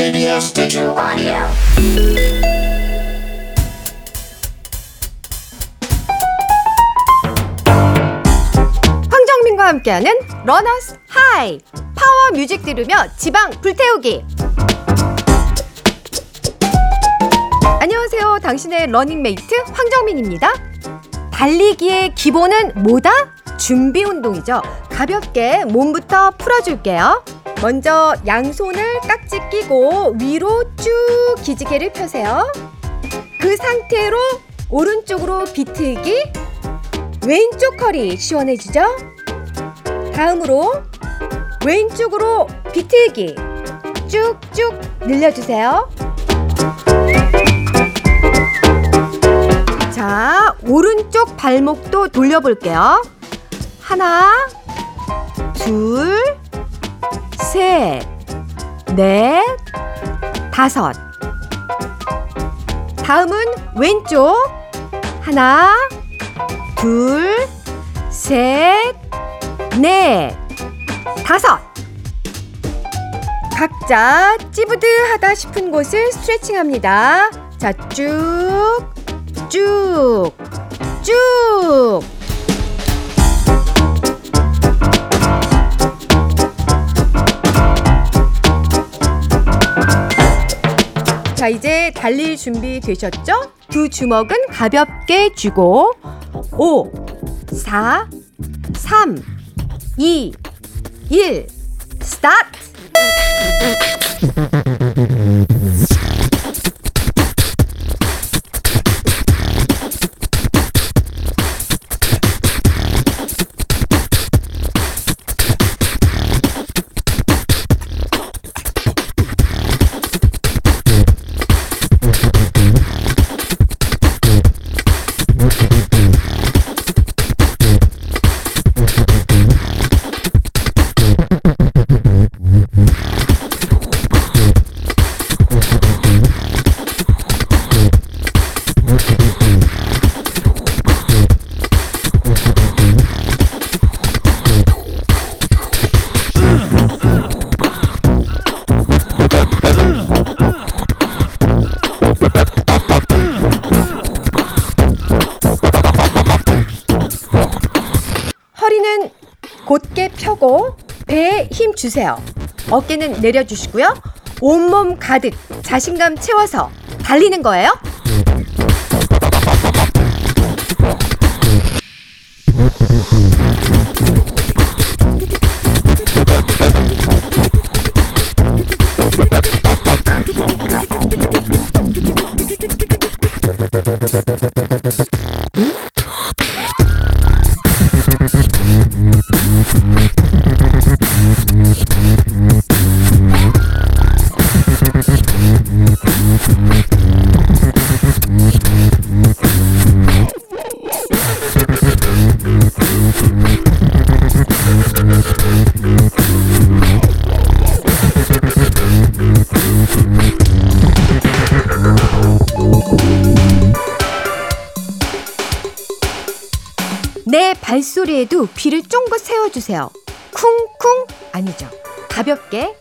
KBS Digital Audio. 황정민과 함께하는 Runner's High. power music 들으며 지방 불태우기. 안녕하세요. 당신의 러닝메이트 황정민입니다. 달리기의 기본은 뭐다? 준비 운동이죠. 가볍게 몸부터 풀어줄게요 먼저 양손을 깍지 끼고 위로 쭉 기지개를 펴세요 그 상태로 오른쪽으로 비틀기 왼쪽 허리 시원해지죠? 다음으로 왼쪽으로 비틀기 쭉쭉 늘려주세요. 자, 오른쪽 발목도 돌려볼게요. 하나, 둘, 셋, 넷, 다섯. 다음은 왼쪽. 하나, 둘, 셋, 넷, 다섯. 각자 찌부드하다 싶은 곳을 스트레칭합니다. 자, 쭉, 쭉, 쭉. 자, 이제 달릴 준비 되셨죠? 두 주먹은 가볍게 쥐고 5, 4, 3, 2, 1, 스타트! 주세요. 어깨는 내려주시고요. 온몸 가득 자신감 채워서 달리는 거예요. 세워주세요. 쿵쿵 아니죠. 가볍게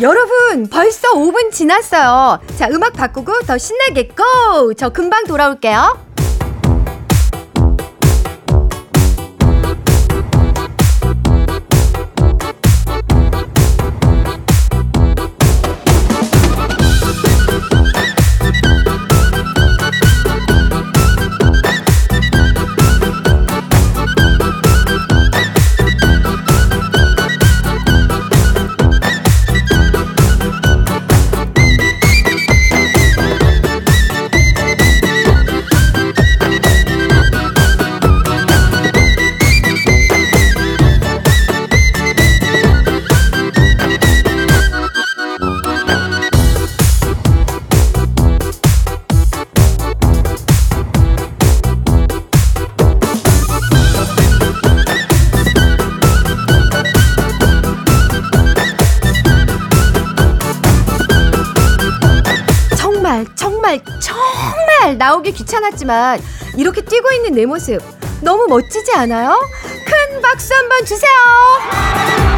여러분, 벌써 5분 지났어요. 자, 음악 바꾸고 더 신나게 고! 저 금방 돌아올게요. 나오기 귀찮았지만 이렇게 뛰고 있는 내 모습 너무 멋지지 않아요? 큰 박수 한번 주세요.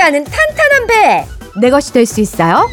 않은 탄탄한 배. 내 것이 될 수 있어요?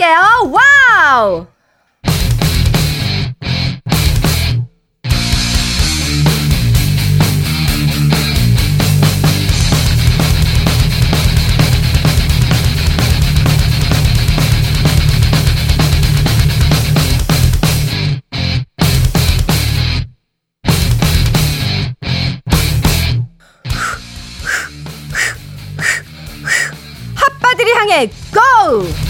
드릴게요. 와우! 향해 고!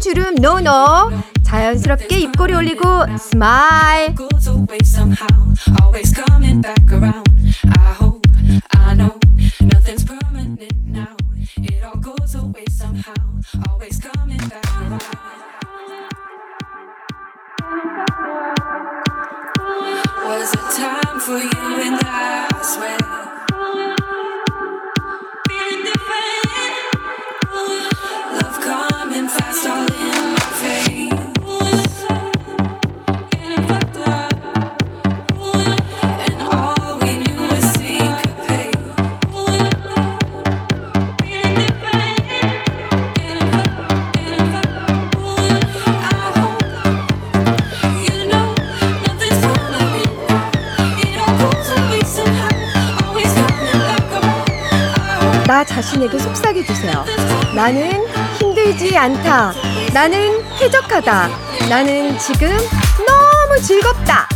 주름 노노 자연스럽게 입꼬리 올리고 스마일 자신에게 속삭여 주세요. 나는 힘들지 않다. 나는 쾌적하다. 나는 지금 너무 즐겁다.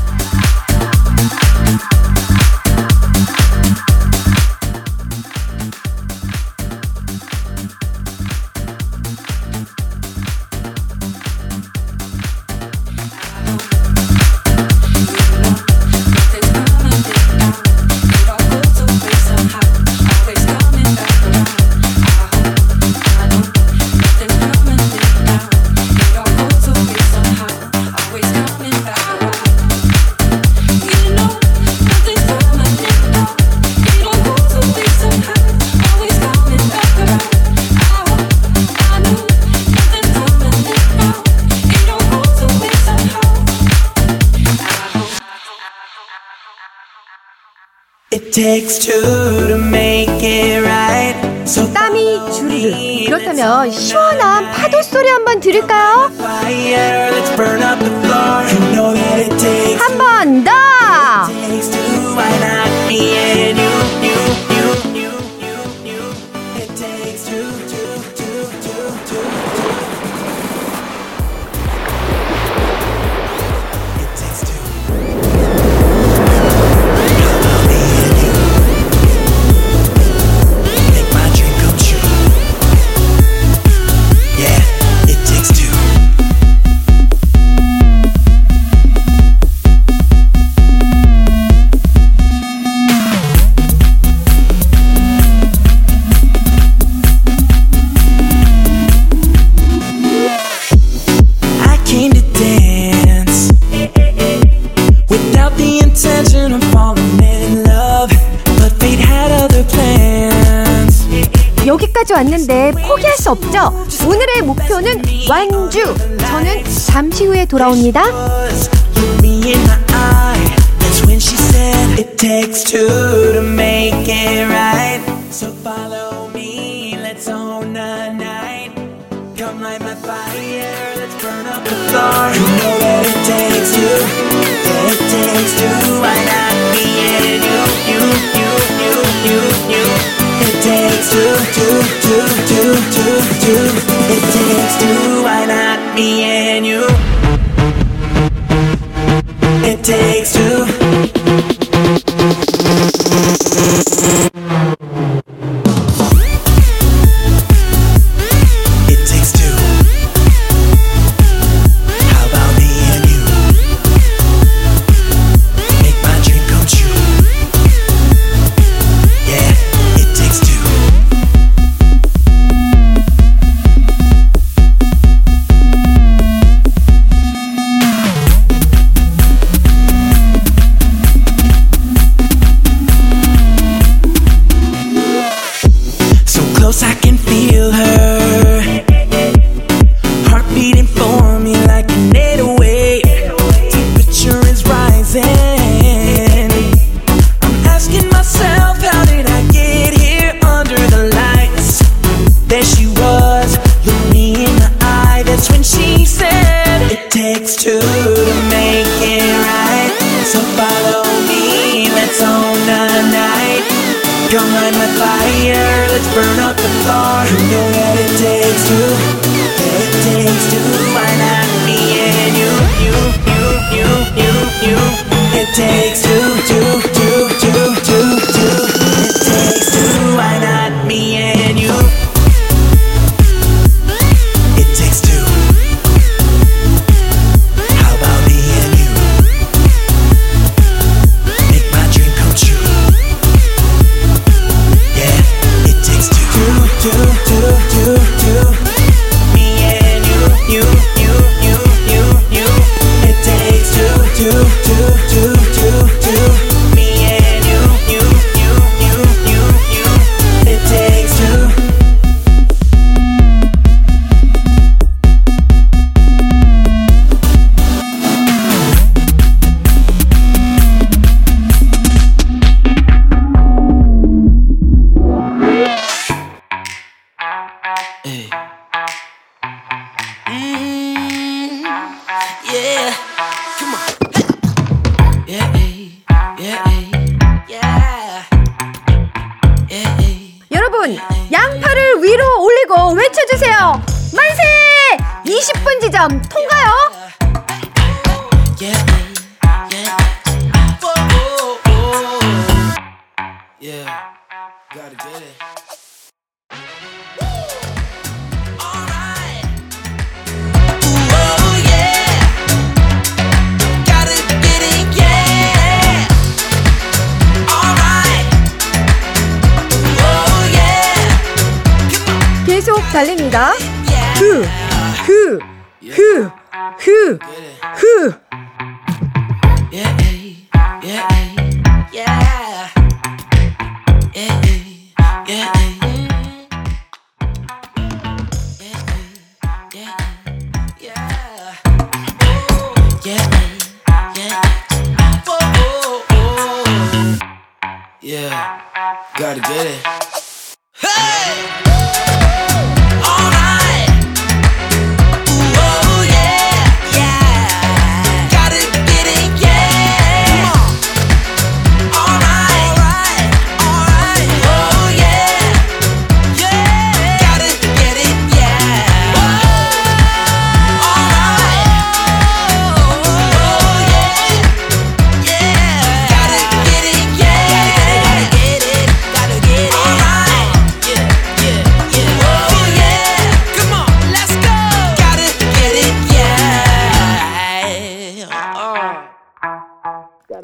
takes two to make it right. So 땀이 주르르. 그렇다면 시원한 파도 소리 한번 들을까요? Fire, let's burn up the floor. You know that it takes 한 번 더. takes two, why not me and you? 없죠? 오늘의 목표는 완주! 저는 잠시 후에 돌아옵니다. to do do I Lại đừng. 달립니다. 흐, 흐, 흐, 흐, 흐. Yeah, gotta get it. Hey!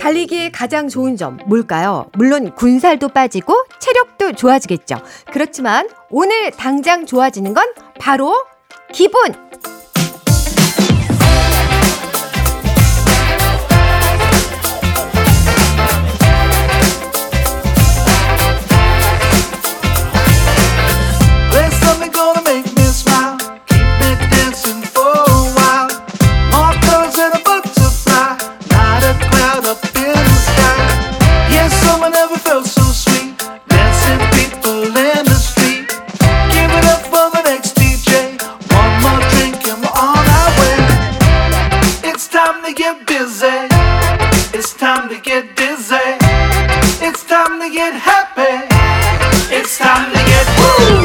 달리기에 가장 좋은 점 뭘까요? 물론 군살도 빠지고 체력도 좋아지겠죠. 그렇지만 오늘 당장 좋아지는 건 바로 기분! get happy. It's time to get woo.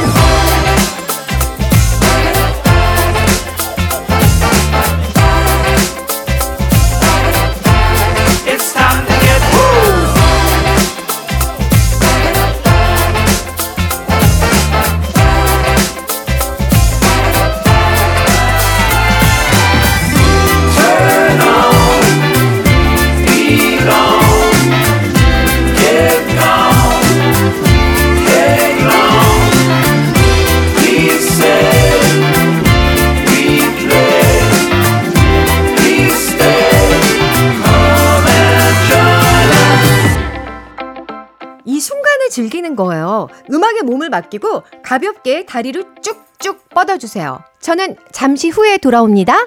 음악에 몸을 맡기고 가볍게 다리를 쭉쭉 뻗어주세요. 저는 잠시 후에 돌아옵니다.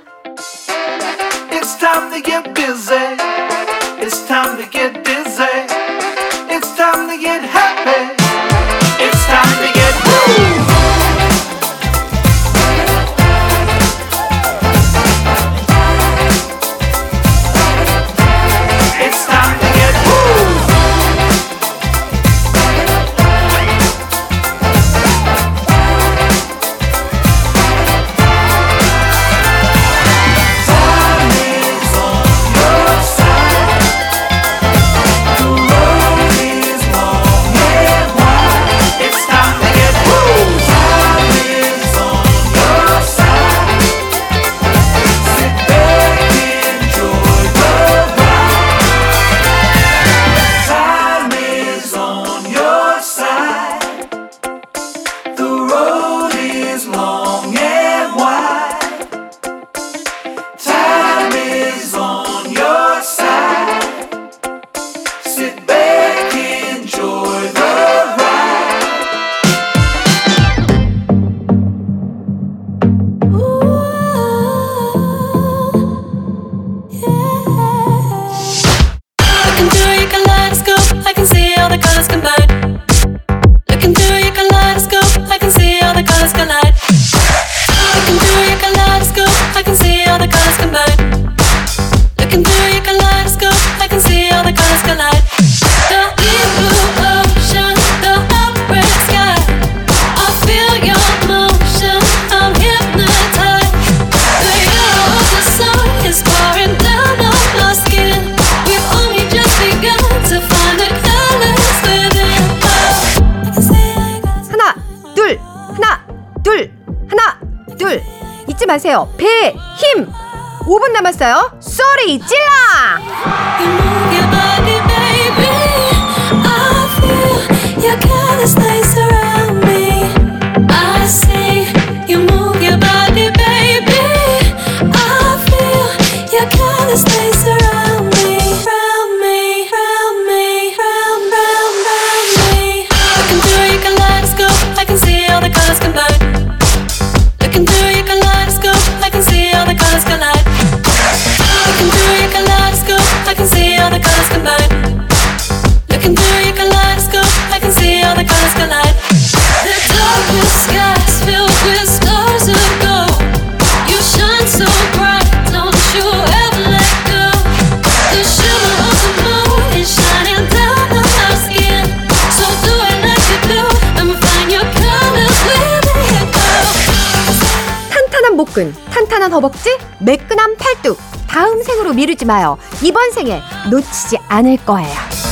It's time to get busy. It's time to get dizzy. It's time to get happy. 5분 남았어요. 소리 질러! 복근, 탄탄한 허벅지, 매끈한 팔뚝. 다음 생으로 미루지 마요. 이번 생에 놓치지 않을 거예요.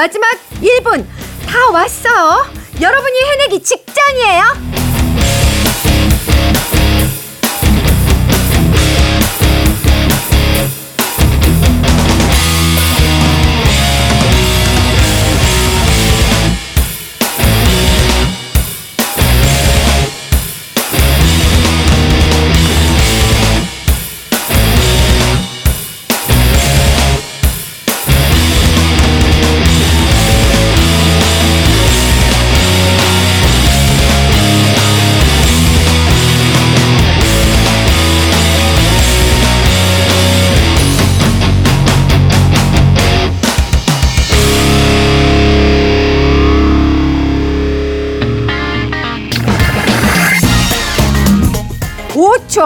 마지막 1분 다 왔어요. 여러분이 해내기 직전이에요.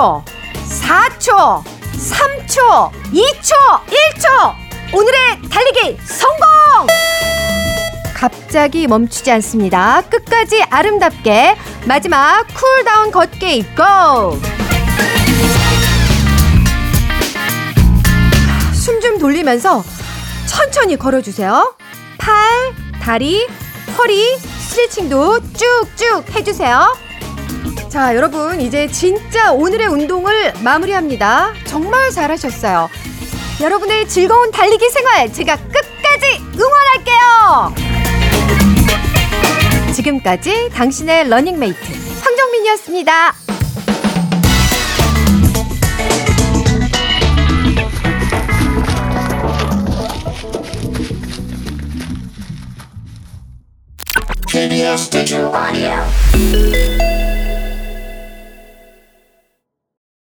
오초 4초, 3초, 2초, 1초. 오늘의 달리기 성공! 갑자기 멈추지 않습니다. 끝까지 아름답게 마지막 cool down 걷기 go! 숨 좀 돌리면서 천천히 걸어주세요. 팔, 다리, 허리 스트레칭도 쭉쭉 해주세요. 자, 여러분, 이제 진짜 오늘의 운동을 마무리합니다. 정말 잘하셨어요. 여러분의 즐거운 달리기 생활 제가 끝까지 응원할게요. 지금까지 당신의 러닝메이트 황정민이었습니다. TBS Digital Audio.